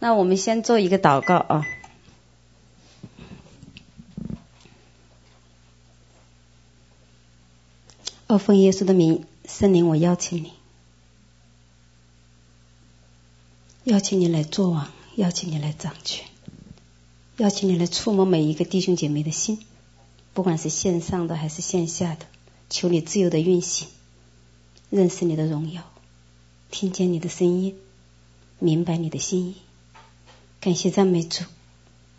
那我们先做一个祷告啊。哦，奉耶稣的名，圣灵，我邀请你，邀请你来做王，邀请你来掌权，邀请你来触摸每一个弟兄姐妹的心，不管是线上的还是线下的，求你自由的运行，认识你的荣耀，听见你的声音，明白你的心意。感谢赞美主，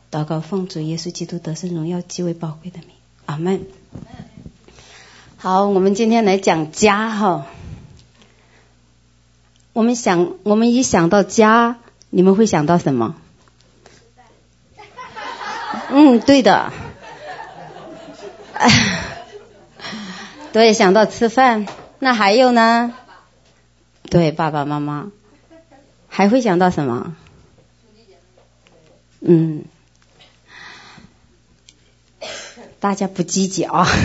祷告奉主耶稣基督得胜荣耀极为宝贵的名，阿门。好，我们今天来讲家哈。我们想，我们一想到家，你们会想到什么？嗯，对的。对，想到吃饭。那还有呢？对，爸爸妈妈。还会想到什么？嗯，大家不积极啊。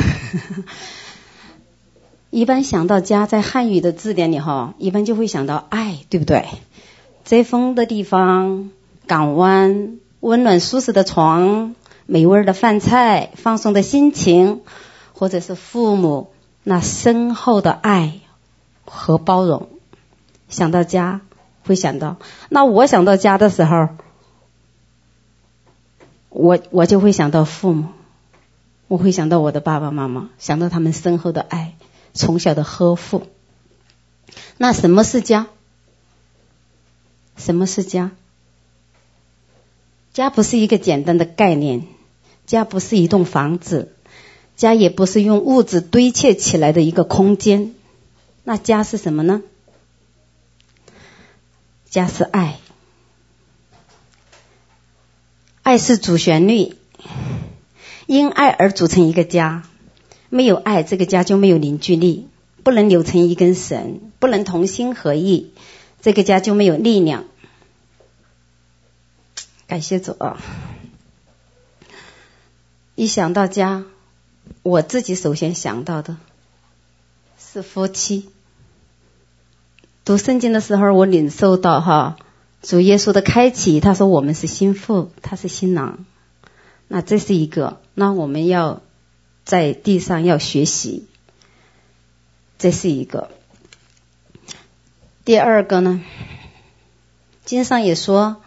一般想到家，在汉语的字典里哈，一般就会想到爱，对不对？遮风的地方，港湾，温暖舒适的床，美味的饭菜，放松的心情，或者是父母那深厚的爱和包容。想到家，会想到。那我想到家的时候。我我就会想到父母，我会想到我的爸爸妈妈，想到他们深厚的爱，从小的呵护。那什么是家？什么是家？家不是一个简单的概念，家不是一栋房子，家也不是用物质堆砌起来的一个空间。那家是什么呢？家是爱。爱是主旋律，因爱而组成一个家。没有爱，这个家就没有凝聚力，不能扭成一根绳，不能同心合意，这个家就没有力量。感谢主啊！一想到家，我自己首先想到的是夫妻。读圣经的时候，我领受到哈。主耶稣的开启，他说我们是新妇，他是新郎，那这是一个，那我们要在地上要学习，这是一个。第二个呢，经上也说，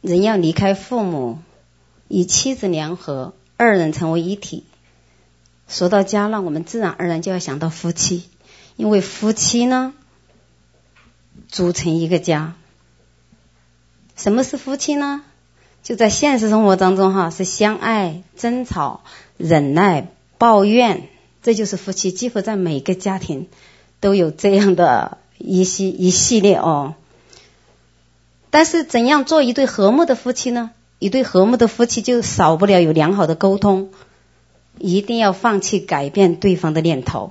人要离开父母，与妻子联合，二人成为一体。说到家，了我们自然而然就要想到夫妻，因为夫妻呢，组成一个家。什么是夫妻呢？就在现实生活当中，哈，是相爱、争吵、忍耐、抱怨，这就是夫妻。几乎在每个家庭都有这样的一系一系列哦。但是，怎样做一对和睦的夫妻呢？一对和睦的夫妻就少不了有良好的沟通，一定要放弃改变对方的念头。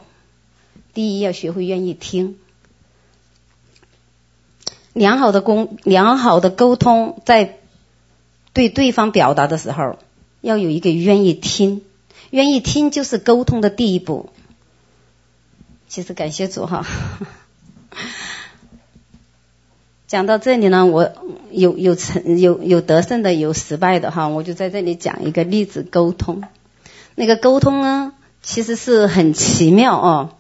第一，要学会愿意听。良好的沟良好的沟通，在对对方表达的时候，要有一个愿意听，愿意听就是沟通的第一步。其实感谢主哈。讲到这里呢，我有有成有有得胜的，有失败的哈，我就在这里讲一个例子沟通。那个沟通呢，其实是很奇妙哦。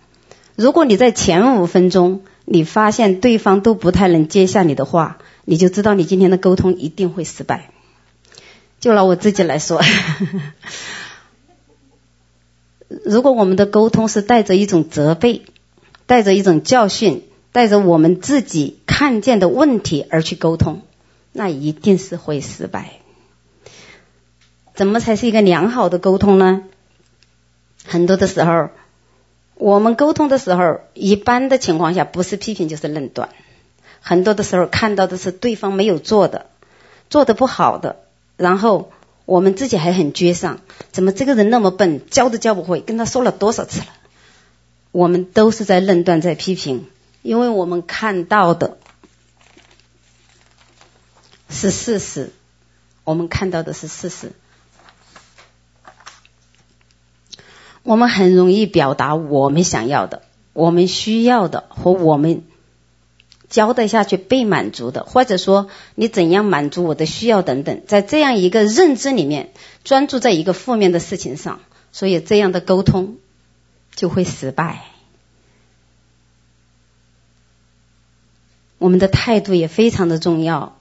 如果你在前五分钟。你发现对方都不太能接下你的话，你就知道你今天的沟通一定会失败。就拿我自己来说，如果我们的沟通是带着一种责备，带着一种教训，带着我们自己看见的问题而去沟通，那一定是会失败。怎么才是一个良好的沟通呢？很多的时候。我们沟通的时候，一般的情况下不是批评就是论断，很多的时候看到的是对方没有做的，做的不好的，然后我们自己还很沮丧，怎么这个人那么笨，教都教不会，跟他说了多少次了，我们都是在论断，在批评，因为我们看到的是事实，我们看到的是事实。我们很容易表达我们想要的、我们需要的和我们交代下去被满足的，或者说你怎样满足我的需要等等，在这样一个认知里面专注在一个负面的事情上，所以这样的沟通就会失败。我们的态度也非常的重要。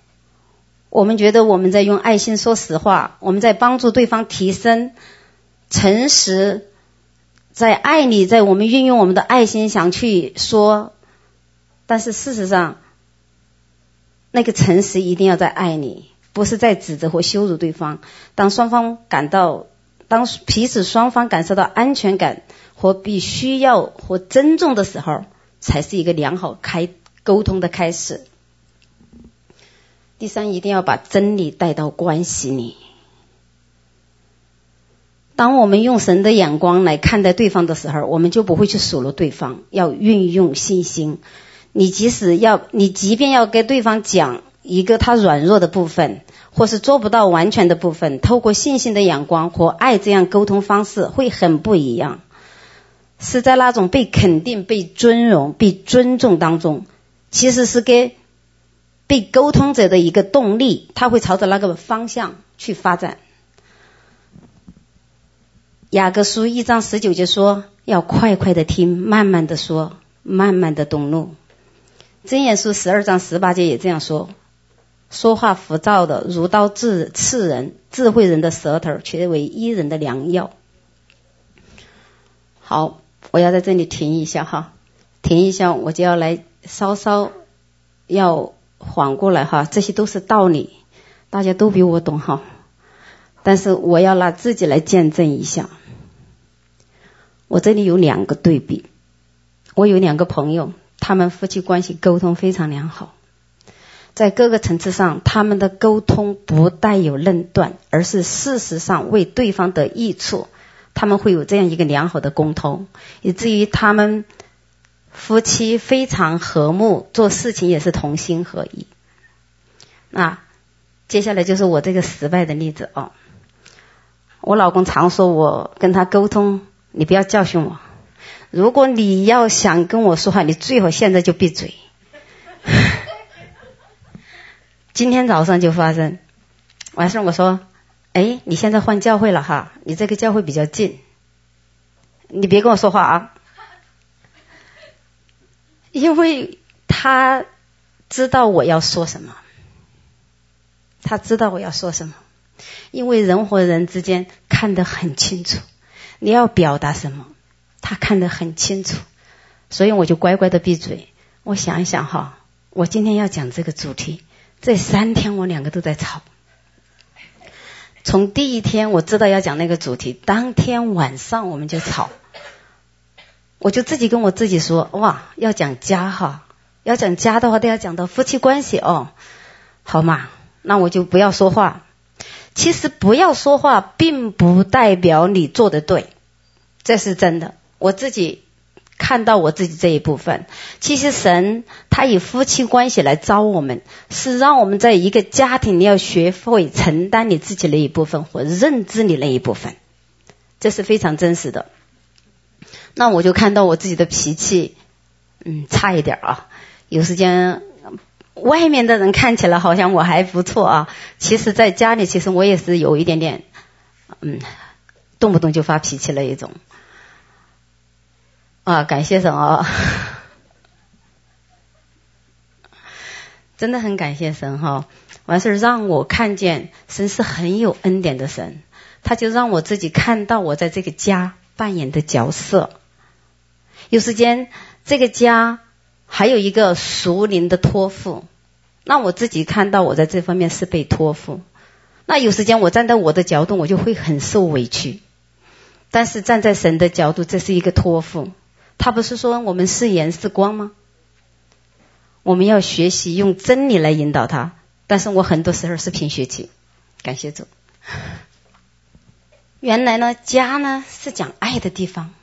我们觉得我们在用爱心说实话，我们在帮助对方提升诚实，在爱里，在我们运用我们的爱心想去说，但是事实上，那个诚实一定要在爱里，不是在指责或羞辱对方。当双方感到，当彼此双方感受到安全感或必须要或尊重的时候，才是一个良好开沟通的开始。第三，一定要把真理带到关系里。当我们用神的眼光来看待对方的时候，我们就不会去数落对方。要运用信心，你即使要，你即便要跟对方讲一个他软弱的部分，或是做不到完全的部分，透过信心的眼光和爱这样沟通方式会很不一样。是在那种被肯定、被尊荣、被尊重当中。其实是给被沟通者的一个动力，他会朝着那个方向去发展。雅各书一章十九节说：“要快快的听，慢慢的说，慢慢的动怒。”箴言书十二章十八节也这样说：“说话浮躁的如刀刺刺人，智慧人的舌头却为医人的良药。”好，我要在这里停一下哈，停一下，我就要来。稍稍要缓过来哈，这些都是道理，大家都比我懂哈。但是我要拿自己来见证一下。我这里有两个对比，我有两个朋友，他们夫妻关系沟通非常良好，在各个层次上，他们的沟通不带有论断，而是事实上为对方的益处，他们会有这样一个良好的沟通，以至于他们。夫妻非常和睦，做事情也是同心合意。那接下来就是我这个失败的例子哦。我老公常说我跟他沟通，你不要教训我。如果你要想跟我说话，你最好现在就闭嘴。今天早上就发生，完事我说，哎，你现在换教会了哈，你这个教会比较近，你别跟我说话啊。因为他知道我要说什么，他知道我要说什么。因为人和人之间看得很清楚，你要表达什么，他看得很清楚，所以我就乖乖的闭嘴。我想一想哈，我今天要讲这个主题，这三天我两个都在吵。从第一天我知道要讲那个主题，当天晚上我们就吵。我就自己跟我自己说，哇，要讲家哈，要讲家的话都要讲到夫妻关系哦，好嘛，那我就不要说话。其实不要说话，并不代表你做的对，这是真的。我自己看到我自己这一部分，其实神他以夫妻关系来招我们，是让我们在一个家庭，你要学会承担你自己那一部分，或认知你那一部分，这是非常真实的。那我就看到我自己的脾气，嗯，差一点啊。有时间，外面的人看起来好像我还不错啊，其实在家里，其实我也是有一点点，嗯，动不动就发脾气那一种。啊，感谢神啊，真的很感谢神哈。完事让我看见神是很有恩典的神，他就让我自己看到我在这个家扮演的角色。有时间，这个家还有一个属灵的托付，那我自己看到我在这方面是被托付。那有时间我站在我的角度，我就会很受委屈。但是站在神的角度，这是一个托付。他不是说我们是盐是光吗？我们要学习用真理来引导他。但是我很多时候是凭血气。感谢主。原来呢，家呢是讲爱的地方。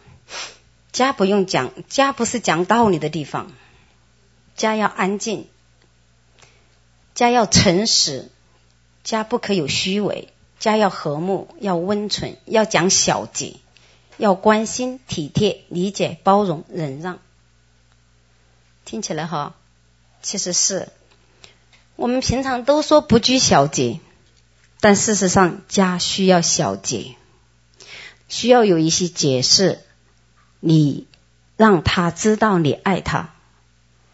家不用讲，家不是讲道理的地方。家要安静，家要诚实，家不可有虚伪，家要和睦，要温存，要讲小节，要关心、体贴、理解、包容、忍让。听起来哈，其实是我们平常都说不拘小节，但事实上家需要小节，需要有一些解释，你让他知道你爱他。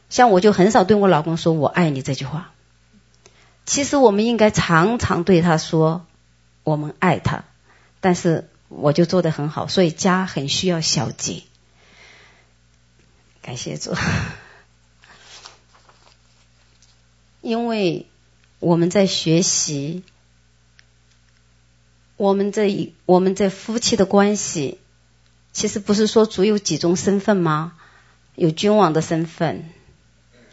像我就很少对我老公说我爱你这句话。其实我们应该常常对他说我们爱他，但是我就做得很好，所以家很需要小姐。感谢主。因为我们在学习，我们这一我们这夫妻的关系，其实不是说主有几种身份吗？有君王的身份，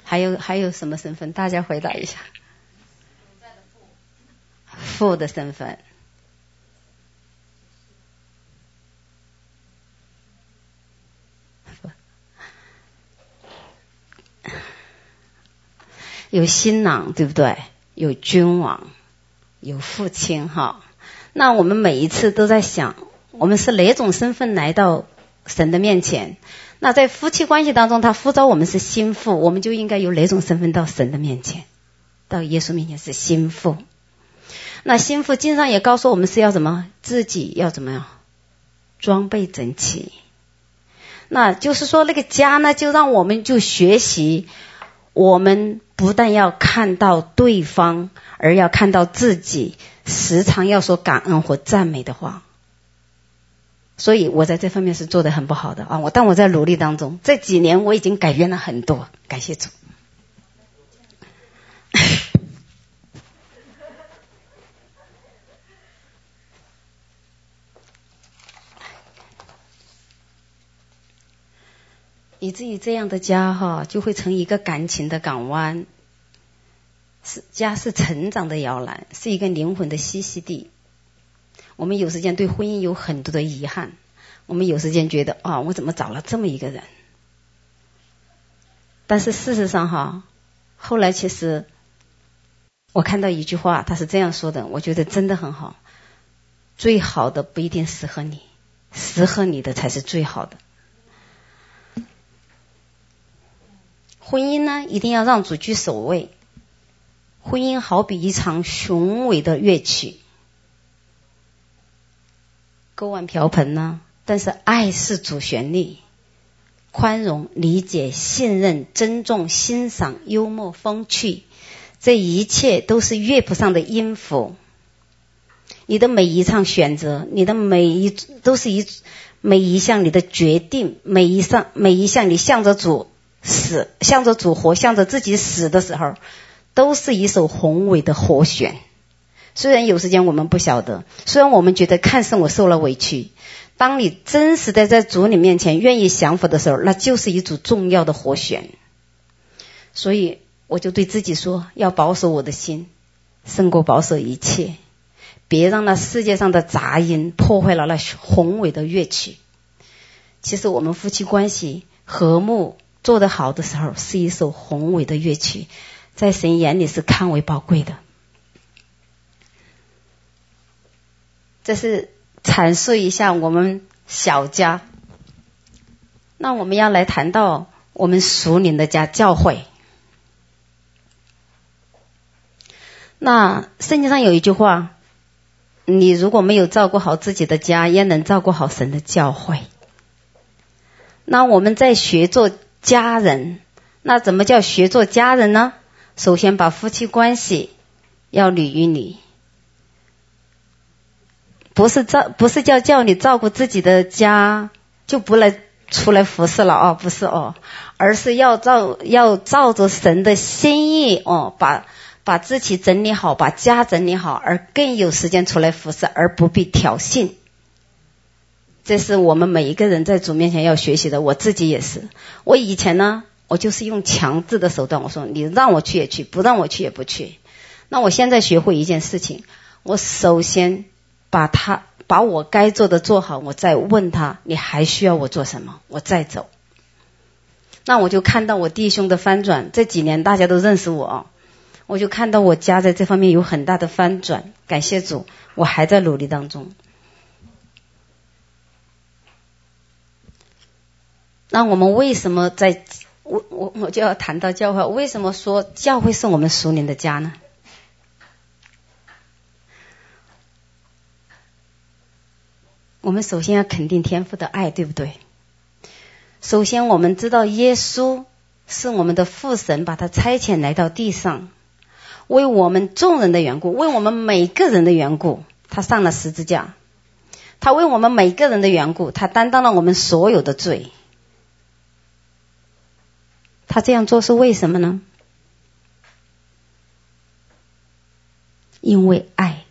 还有还有什么身份？大家回答一下。父的身份。有新郎，对不对？有君王，有父亲，哈。那我们每一次都在想，我们是哪种身份来到神的面前？那在夫妻关系当中，他呼召我们是心腹，我们就应该有哪种身份到神的面前？到耶稣面前是心腹。那心腹经上也告诉我们是要怎么？自己要怎么样？装备整齐。那就是说，那个家呢，就让我们就学习，我们不但要看到对方，而要看到自己，时常要说感恩和赞美的话。所以我在这方面是做得很不好的啊！我但我在努力当中，这几年我已经改变了很多，感谢主。以至于这样的家哈，就会成一个感情的港湾。是家是成长的摇篮，是一个灵魂的栖息地。我们有时间对婚姻有很多的遗憾，我们有时间觉得啊，我怎么找了这么一个人？但是事实上哈，后来其实我看到一句话，他是这样说的，我觉得真的很好。最好的不一定适合你，适合你的才是最好的。婚姻呢，一定要让主居首位。婚姻好比一场雄伟的乐曲，锅碗瓢盆呢，但是爱是主旋律，宽容、理解、信任、尊重、欣赏、幽默、风趣，这一切都是乐谱上的音符。你的每一场选择，你的每一都是一每一项你的决定，每一项每一项你向着主。死，向着主活，向着自己死的时候，都是一首宏伟的和弦。虽然有时间我们不晓得，虽然我们觉得看似我受了委屈，当你真实的在主你面前愿意降服的时候，那就是一组重要的和弦。所以我就对自己说，要保守我的心，胜过保守一切，别让那世界上的杂音破坏了那宏伟的乐曲。其实我们夫妻关系和睦。做得好的时候，是一首宏伟的乐曲，在神眼里是看为宝贵的。这是阐述一下我们小家。那我们要来谈到我们属灵的家教会。那圣经上有一句话：你如果没有照顾好自己的家，焉能照顾好神的教会？那我们在学做。家人，那怎么叫学做家人呢？首先把夫妻关系要捋一捋，不是照，不是叫叫你照顾自己的家就不来出来服侍了哦，不是哦，而是要照要照着神的心意哦，把把自己整理好，把家整理好，而更有时间出来服侍，而不必挑衅。这是我们每一个人在主面前要学习的，我自己也是。我以前呢，我就是用强制的手段，我说你让我去也去，不让我去也不去。那我现在学会一件事情，我首先把他把我该做的做好，我再问他，你还需要我做什么，我再走。那我就看到我弟兄的翻转，这几年大家都认识我，我就看到我家在这方面有很大的翻转，感谢主，我还在努力当中。那我们为什么在我我我就要谈到教会，为什么说教会是我们属灵的家呢？我们首先要肯定天父的爱，对不对？首先，我们知道耶稣是我们的父神，把他差遣来到地上，为我们众人的缘故，为我们每个人的缘故，他上了十字架。他为我们每个人的缘故，他担当了我们所有的罪。他这样做是为什么呢？因为爱。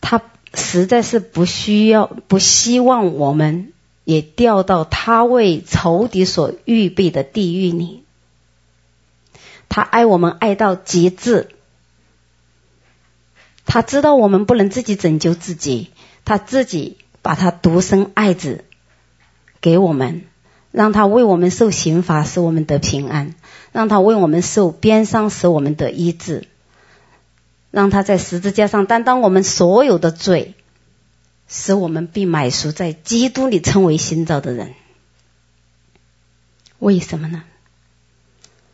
他。实在是不需要，不希望我们也掉到他为仇敌所预备的地狱里。他爱我们爱到极致，他知道我们不能自己拯救自己，他自己把他独生爱子给我们，让他为我们受刑罚，使我们得平安；让他为我们受鞭伤，使我们得医治。让他在十字架上担当我们所有的罪，使我们被买赎在基督里，称为新造的人。为什么呢？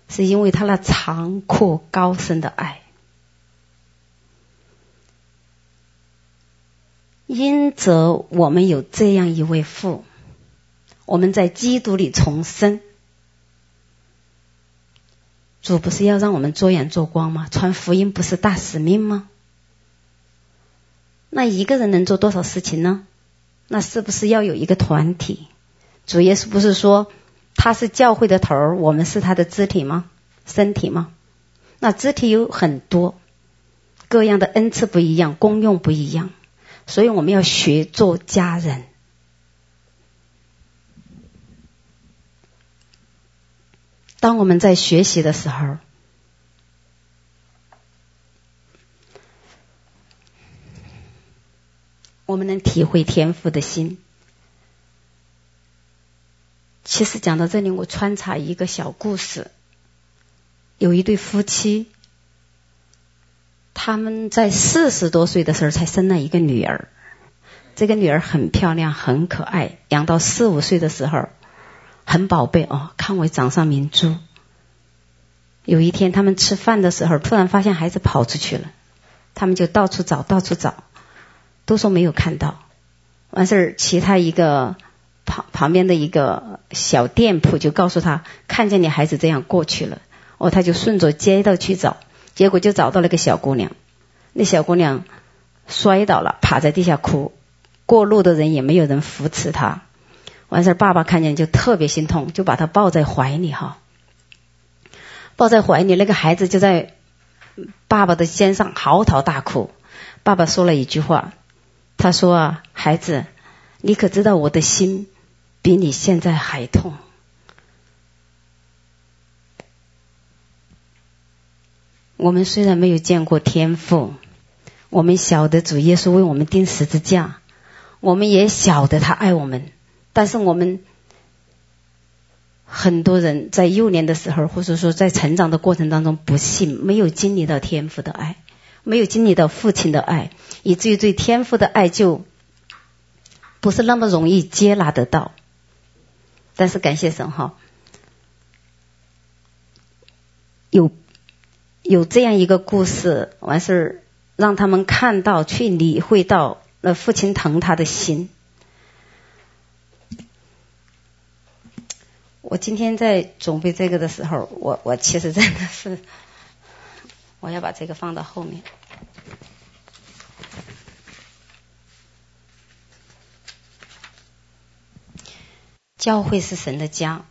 是因为他那长阔高深的爱。因着我们有这样一位父，我们在基督里重生。主不是要让我们做盐做光吗？传福音不是大使命吗？那一个人能做多少事情呢？那是不是要有一个团体？主耶稣不是说他是教会的头儿，我们是他的肢体吗？身体吗？那肢体有很多，各样的恩赐不一样，功用不一样，所以我们要学做家人。当我们在学习的时候，我们能体会天赋的心。其实讲到这里，我穿插一个小故事。有一对夫妻，他们在四十多岁的时候才生了一个女儿。这个女儿很漂亮，很可爱，养到四五岁的时候。很宝贝哦，看为掌上明珠。有一天他们吃饭的时候，突然发现孩子跑出去了，他们就到处找，到处找，都说没有看到。完事儿，其他一个旁旁边的一个小店铺就告诉他，看见你孩子这样过去了。哦，他就顺着街道去找，结果就找到了个小姑娘。那小姑娘摔倒了，趴在地下哭，过路的人也没有人扶持她。完事儿，爸爸看见就特别心痛，就把他抱在怀里哈，抱在怀里，那个孩子就在爸爸的肩上嚎啕大哭。爸爸说了一句话，他说啊，孩子，你可知道我的心比你现在还痛？我们虽然没有见过天父，我们晓得主耶稣为我们钉十字架，我们也晓得他爱我们。但是我们很多人在幼年的时候，或者说在成长的过程当中，不幸没有经历到天父的爱，没有经历到父亲的爱，以至于对天父的爱就不是那么容易接纳得到。但是感谢神哈，有有这样一个故事，完事儿让他们看到，去理会到那父亲疼他的心。我今天在准备这个的时候，我我其实真的是，我要把这个放到后面。教会是神的家，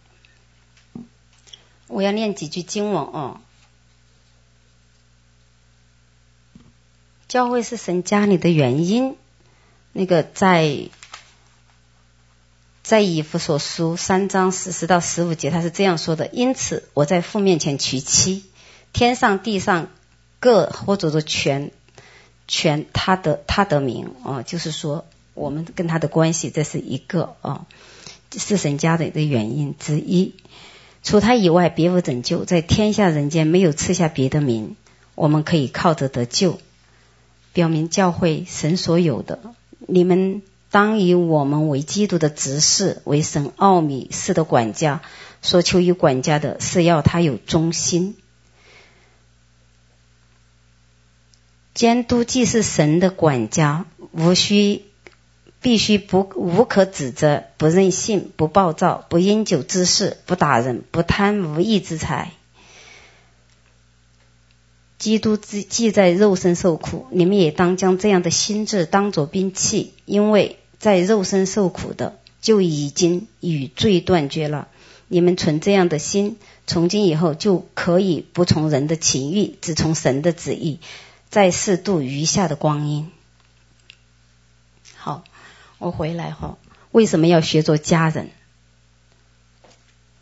我要念几句经文哦。教会是神家里的原因，那个在。在以弗所书三章十四到十五节，他是这样说的：因此，我在父面前娶妻，天上地上各或者说全全他的他的名啊，就是说我们跟他的关系，这是一个啊，是神家的一个原因之一。除他以外，别无拯救，在天下人间没有赐下别的名，我们可以靠着得救。表明教会神所有的，你们。当以我们为基督的执事，为神奥秘事的管家。所求于管家的是要他有忠心。监督既是神的管家，无需必须不无可指责，不任性，不暴躁，不因酒滋事，不打人，不贪无义之财。基督既在肉身受苦，你们也当将这样的心志当作兵器，因为在肉身受苦的就已经与罪断绝了。你们存这样的心，从今以后就可以不从人的情欲，只从神的旨意，在世度余下的光阴。好，我回来后，为什么要学做家人？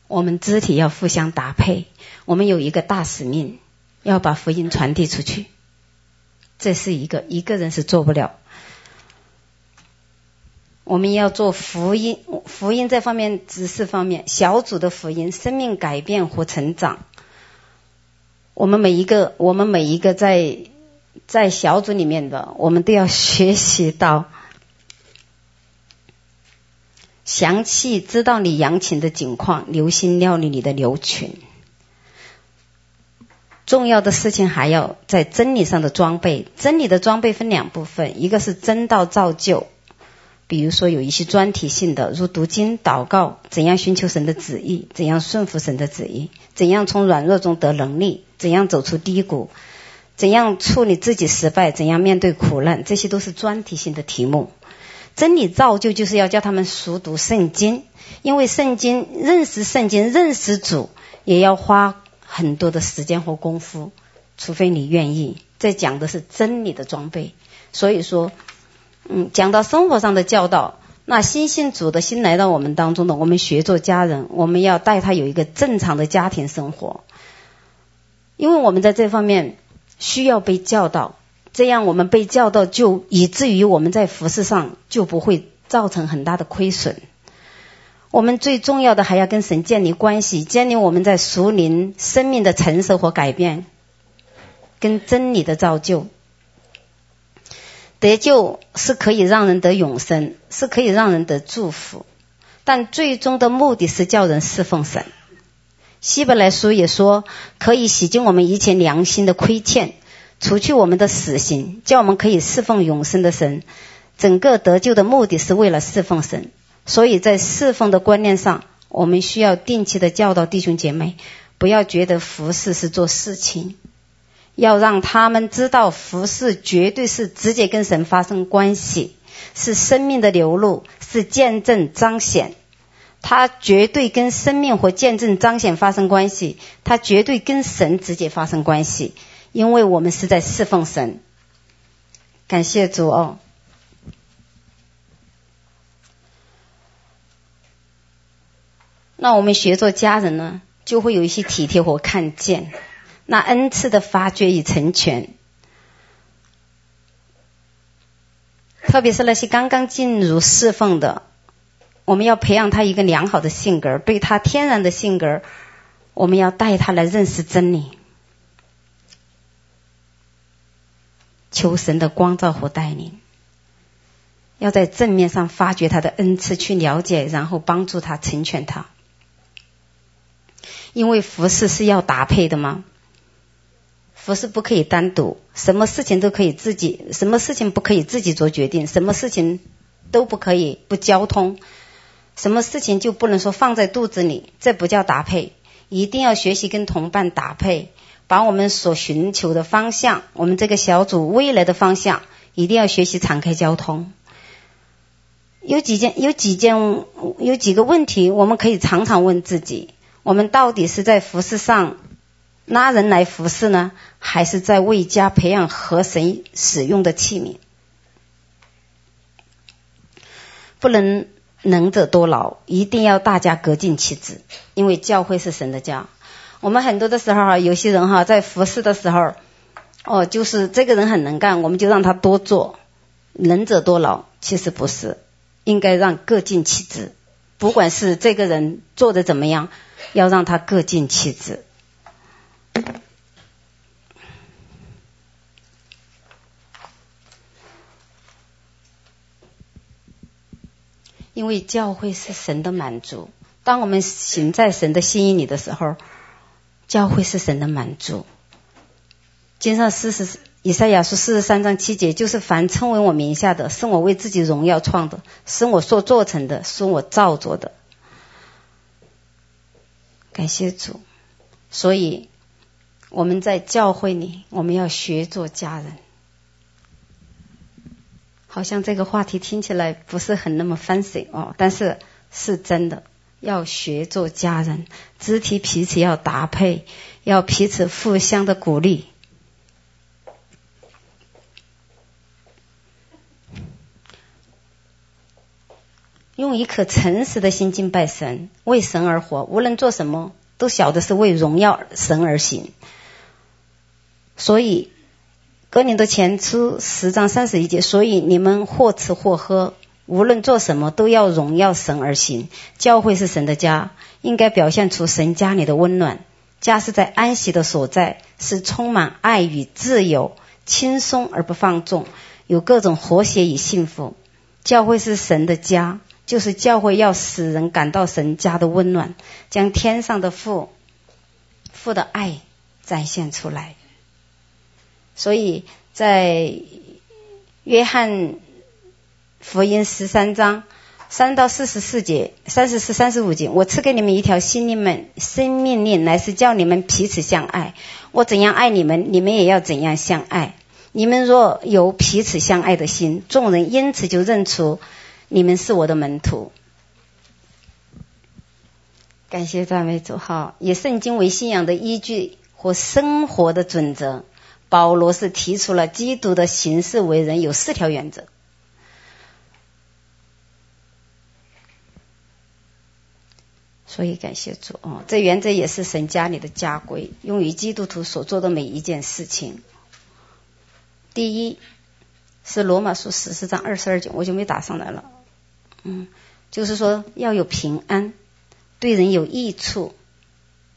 我们肢体要互相搭配，我们有一个大使命。要把福音传递出去，这是一个一个人是做不了。我们要做福音，福音这方面知识方面，小组的福音，生命改变和成长。我们每一个，我们每一个在在小组里面的，我们都要学习到详细知道你羊群的景况，留心料理你的牛群。重要的事情还要在真理上的装备。真理的装备分两部分，一个是真道造就，比如说有一些专题性的，如读经、祷告，怎样寻求神的旨意，怎样顺服神的旨意，怎样从软弱中得能力，怎样走出低谷，怎样处理自己失败，怎样面对苦难，这些都是专题性的题目。真理造就就是要叫他们熟读圣经，因为圣经认识圣经、认识主，也要花。很多的时间和功夫，除非你愿意。这讲的是真理的装备，所以说，嗯，讲到生活上的教导，那新信主的心来到我们当中的，我们学做家人，我们要带他有一个正常的家庭生活，因为我们在这方面需要被教导，这样我们被教导，就以至于我们在服饰上就不会造成很大的亏损。我们最重要的还要跟神建立关系，建立我们在属灵生命的成熟和改变，跟真理的造就。得救是可以让人得永生，是可以让人得祝福，但最终的目的是叫人侍奉神。希伯来书也说，可以洗净我们以前良心的亏欠，除去我们的死刑，叫我们可以侍奉永生的神。整个得救的目的是为了侍奉神。所以在侍奉的观念上，我们需要定期的教导弟兄姐妹，不要觉得服侍是做事情，要让他们知道服侍绝对是直接跟神发生关系，是生命的流露，是见证彰显。他绝对跟生命和见证彰显发生关系，他绝对跟神直接发生关系，因为我们是在侍奉神。感谢主哦。那我们学做家人呢，就会有一些体贴和看见，那恩赐的发掘与成全，特别是那些刚刚进入侍奉的，我们要培养他一个良好的性格，对他天然的性格，我们要带他来认识真理，求神的光照和带领，要在正面上发掘他的恩赐，去了解，然后帮助他成全他。因为服侍是要搭配的吗？服侍不可以单独，什么事情都可以自己，什么事情不可以自己做决定，什么事情都不可以不交通，什么事情就不能说放在肚子里，这不叫搭配。一定要学习跟同伴搭配，把我们所寻求的方向，我们这个小组未来的方向，一定要学习敞开交通。有几件，有几件，有几个问题，我们可以常常问自己。我们到底是在服事上拉人来服侍呢，还是在为家培养和神使用的器皿？不能能者多劳，一定要大家各尽其职，因为教会是神的家。我们很多的时候哈，有些人哈在服侍的时候，哦，就是这个人很能干，我们就让他多做，能者多劳，其实不是，应该让各尽其职，不管是这个人做的怎么样。要让他各尽其职。因为教会是神的满足。当我们行在神的心意里的时候，教会是神的满足。经上四十以赛亚书四十三章七节，就是凡称为我名下的，是我为自己荣耀创的，是我所做成的，是我造作的。感谢主。所以我们在教会里，我们要学做家人。好像这个话题听起来不是很那么 fancy 哦，但是是真的。要学做家人，肢体彼此要搭配，要彼此互相的鼓励。用一颗诚实的心敬拜神，为神而活，无论做什么，都晓得是为荣耀神而行。所以，哥林多前书十章三十一节，所以你们或吃或喝。无论做什么，都要荣耀神而行。教会是神的家，应该表现出神家里的温暖。家是在安息的所在，是充满爱与自由，轻松而不放纵，有各种和谐与幸福。教会是神的家，就是教会要使人感到神家的温暖，将天上的父父的爱展现出来。所以在约翰。福音十三章三到四十四节，三十四、三十五节，我赐给你们一条新命令，新命令乃是叫你们彼此相爱。我怎样爱你们，你们也要怎样相爱。你们若有彼此相爱的心，众人因此就认出你们是我的门徒。感谢赞美主哈！以圣经为信仰的依据和生活的准则，保罗是提出了基督的行事为人有四条原则。所以感谢主哦，这原则也是神家里的家规，用于基督徒所做的每一件事情。第一是罗马书十四章二十二节，我就没打上来了。嗯，就是说要有平安，对人有益处，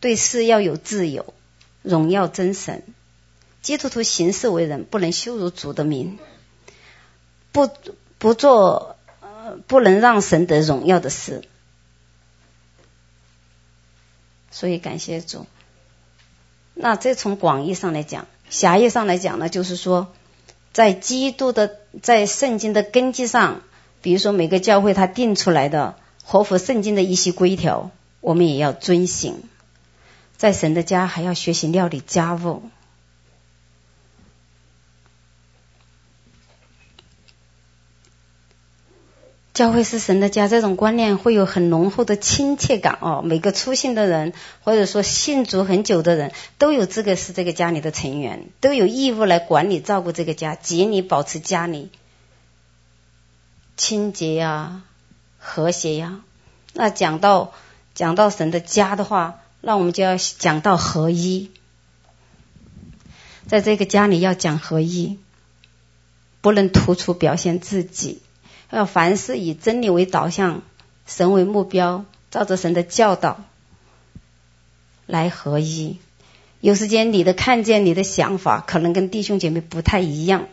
对事要有自由，荣耀真神。基督徒行事为人，不能羞辱主的名，不不做呃不能让神得荣耀的事。所以感谢主。那这从广义上来讲，狭义上来讲呢，就是说，在基督的在圣经的根基上，比如说每个教会他定出来的合乎圣经的一些规条，我们也要遵行。在神的家还要学习料理家务。教会是神的家，这种观念会有很浓厚的亲切感哦。每个出信的人，或者说信主很久的人，都有资格是这个家里的成员，都有义务来管理、照顾这个家，竭力保持家里清洁呀、和谐呀。那讲到讲到神的家的话，那我们就要讲到合一，在这个家里要讲合一，不能突出表现自己。要凡事以真理为导向，神为目标，照着神的教导来合一。有时间你的看见、你的想法可能跟弟兄姐妹不太一样，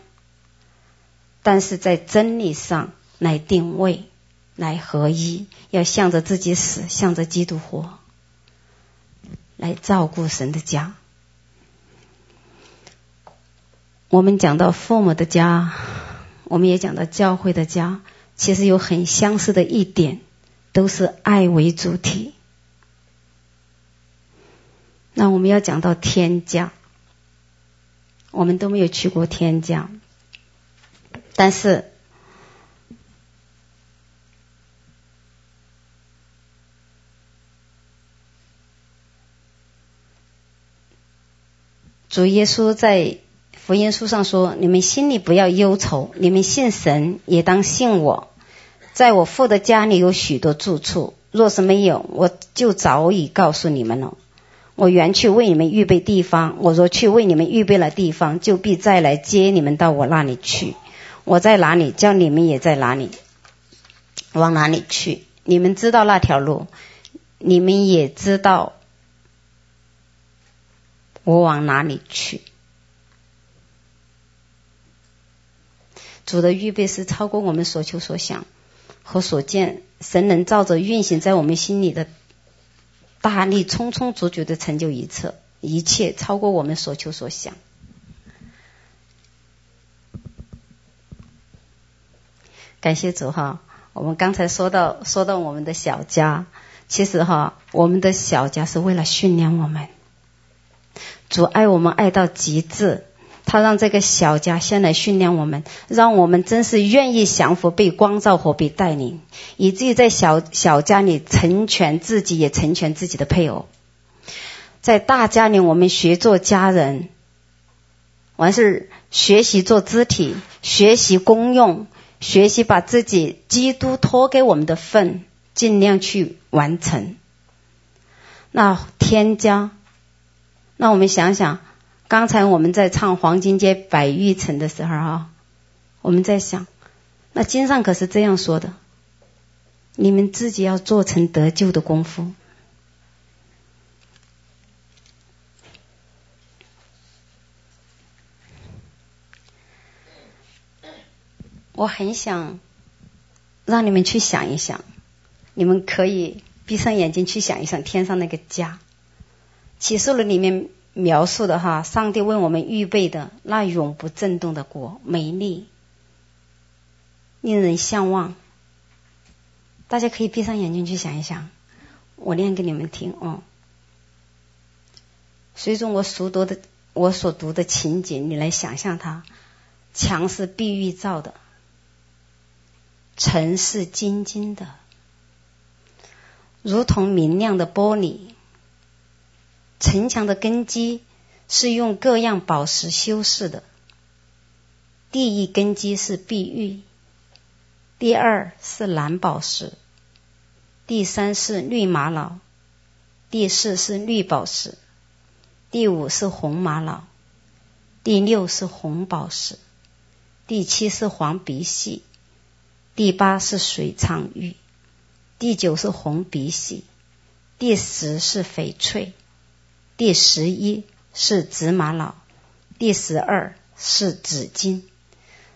但是在真理上来定位、来合一，要向着自己死，向着基督活，来照顾神的家。我们讲到父母的家。我们也讲到教会的家，其实有很相似的一点，都是爱为主体。那我们要讲到天家，我们都没有去过天家，但是主耶稣在。福音书上说：“你们心里不要忧愁，你们信神也当信我。在我父的家里有许多住处，若是没有，我就早已告诉你们了。我原去为你们预备地方，我若去为你们预备了地方，就必再来接你们到我那里去。我在哪里，叫你们也在哪里，往哪里去？你们知道那条路，你们也知道我往哪里去。”主的预备是超过我们所求所想，和所见，神能照着运行在我们心里的大力，充充足足的成就一切，一切超过我们所求所想。感谢主哈，我们刚才说到说到我们的小家，其实哈，我们的小家是为了训练我们。主爱我们爱到极致，他让这个小家先来训练我们，让我们真是愿意降服、被光照和被带领，以至于在小小家里成全自己，也成全自己的配偶。在大家里，我们学做家人，完事学习做肢体，学习功用。学习把自己基督托给我们的份尽量去完成。那天家，那我们想想，刚才我们在唱黄金街百玉城的时候啊，我们在想，那经上可是这样说的：你们自己要做成得救的功夫。我很想让你们去想一想，你们可以闭上眼睛去想一想天上那个家。启示录里面描述的哈，上帝为我们预备的那永不震动的国，美丽，令人向往。大家可以闭上眼睛去想一想，我念给你们听哦。随着我熟读的，我所读的情景，你来想象它，墙是碧玉造的。城是晶晶的，如同明亮的玻璃。城墙的根基是用各样宝石修饰的。第一根基是碧玉，第二是蓝宝石，第三是绿玛瑙，第四是绿宝石，第五是红玛瑙，第六是红宝石，第七是黄碧玺。第八是水苍玉，第九是红碧玺，第十是翡翠，第十一是紫玛瑙，第十二是紫金。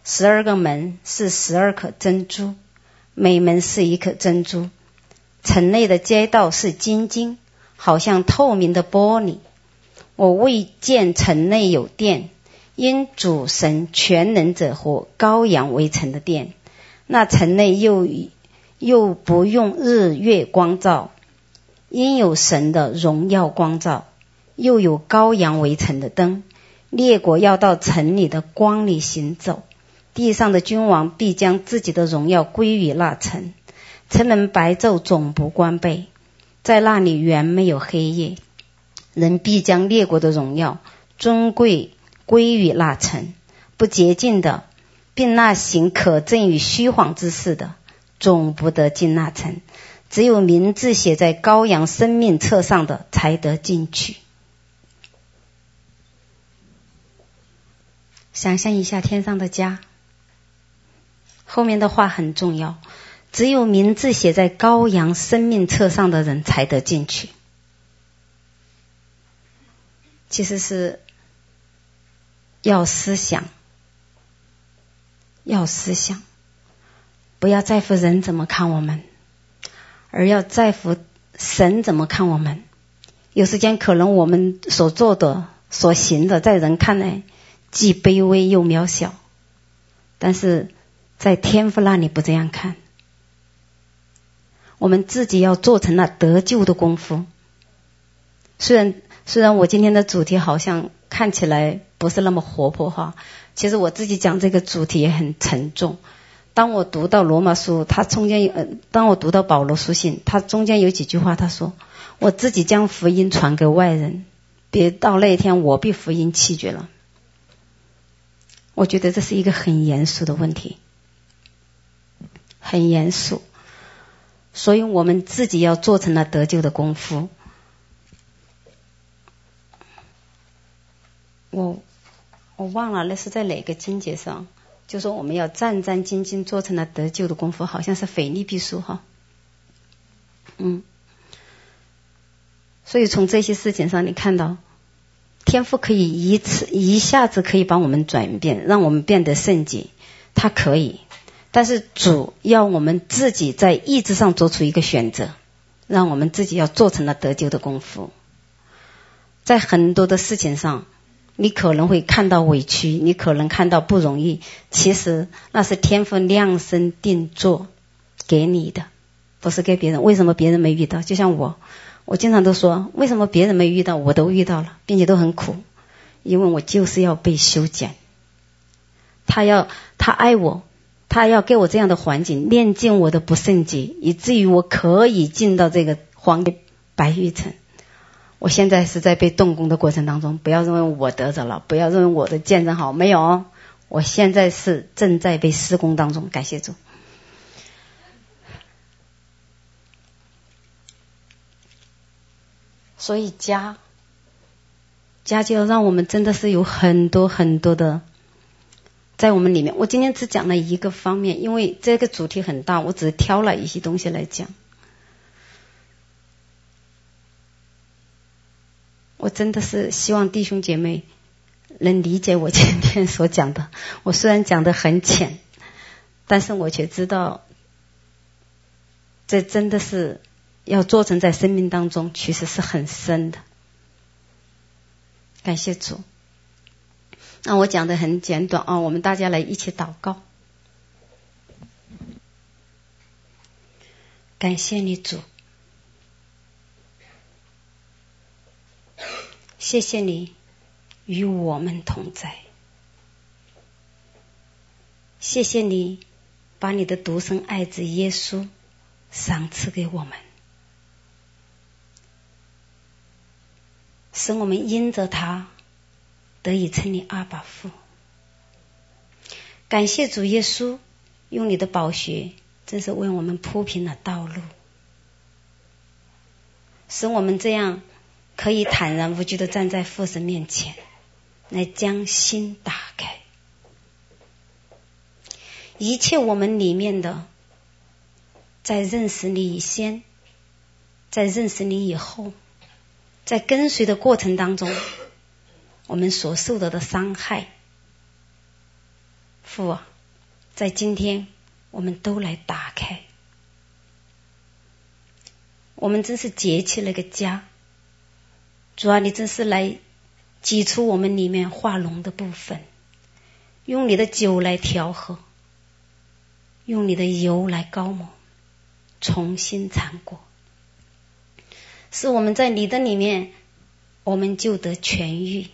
十二个门是十二颗珍珠，每门是一颗珍珠。城内的街道是晶晶，好像透明的玻璃。我未见城内有殿，因主神全能者和羔羊为城的殿。那城内又又不用日月光照，因有神的荣耀光照，又有羔羊围城的灯。列国要到城里的光里行走，地上的君王必将自己的荣耀归于那城。城门白昼总不关闭，在那里原没有黑夜。人必将列国的荣耀尊贵归于那城，不洁净的。并那行可憎与虚谎之事的，总不得进那城；只有名字写在羔羊生命册上的，才得进去。想象一下天上的家，后面的话很重要：只有名字写在羔羊生命册上的人，才得进去。其实是要思想。要思想，不要在乎人怎么看我们，而要在乎神怎么看我们。有时间可能我们所做的、所行的，在人看来既卑微又渺小，但是在天父那里不这样看。我们自己要做成了得救的功夫。虽然虽然我今天的主题好像看起来不是那么活泼哈。其实我自己讲这个主题也很沉重。当我读到罗马书，它中间有，呃，当我读到保罗书信，它中间有几句话，他说：“我自己将福音传给外人，别到那一天我被福音弃绝了。”我觉得这是一个很严肃的问题，很严肃。所以我们自己要做成了得救的功夫。我。我忘了那是在哪个经节上，就说我们要战战兢兢做成了得救的功夫，好像是腓利比书哈。嗯，所以从这些事情上，你看到天父可以一次一下子可以帮我们转变，让我们变得圣洁，他可以，但是主要我们自己在意志上做出一个选择，让我们自己要做成了得救的功夫。在很多的事情上，你可能会看到委屈，你可能看到不容易，其实那是天父量身定做给你的，不是给别人。为什么别人没遇到？就像我，我经常都说，为什么别人没遇到，我都遇到了，并且都很苦，因为我就是要被修剪。他要，他爱我。他要给我这样的环境，练尽我的不圣洁，以至于我可以进到这个黄白玉城。我现在是在被动工的过程当中，不要认为我得着了，不要认为我的见证好，没有，我现在是正在被施工当中。感谢主。所以家，家就让我们真的是有很多很多的。在我们里面，我今天只讲了一个方面，因为这个主题很大，我只挑了一些东西来讲。我真的是希望弟兄姐妹能理解我今天所讲的。我虽然讲的很浅，但是我却知道，这真的是要做成在生命当中，其实是很深的。感谢主。那我讲的很简短啊，我们大家来一起祷告。感谢你主，谢谢你与我们同在，谢谢你把你的独生爱子耶稣赏赐给我们，使我们因着他。得以称你阿爸父，感谢主耶稣用你的宝血，真是为我们铺平了道路，使我们这样可以坦然无惧的站在父神面前，来将心打开，一切我们里面的，在认识你以前，在认识你以后，在跟随的过程当中。我们所受到的伤害，父啊，在今天我们都来打开，我们真是结起了个家。主啊，你真是来挤出我们里面化脓的部分，用你的酒来调和，用你的油来膏抹，重新缠裹，是我们在你的里面，我们就得痊愈。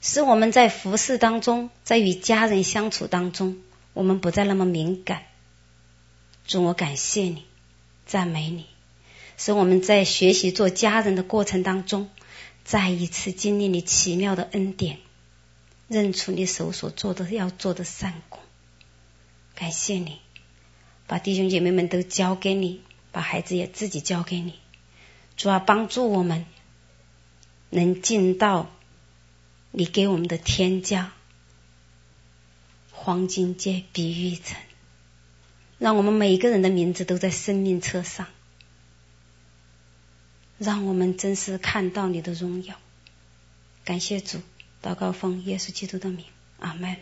是我们在服侍当中，在与家人相处当中，我们不再那么敏感。主，我感谢你，赞美你，使我们在学习做家人的过程当中，再一次经历你奇妙的恩典，认出你手所做的要做的善功。感谢你，把弟兄姐妹们都交给你，把孩子也自己交给你。主啊，帮助我们能进到。你给我们的天家，黄金街碧玉城，让我们每个人的名字都在生命册上，让我们真实看到你的荣耀。感谢主，祷告奉耶稣基督的名，阿门。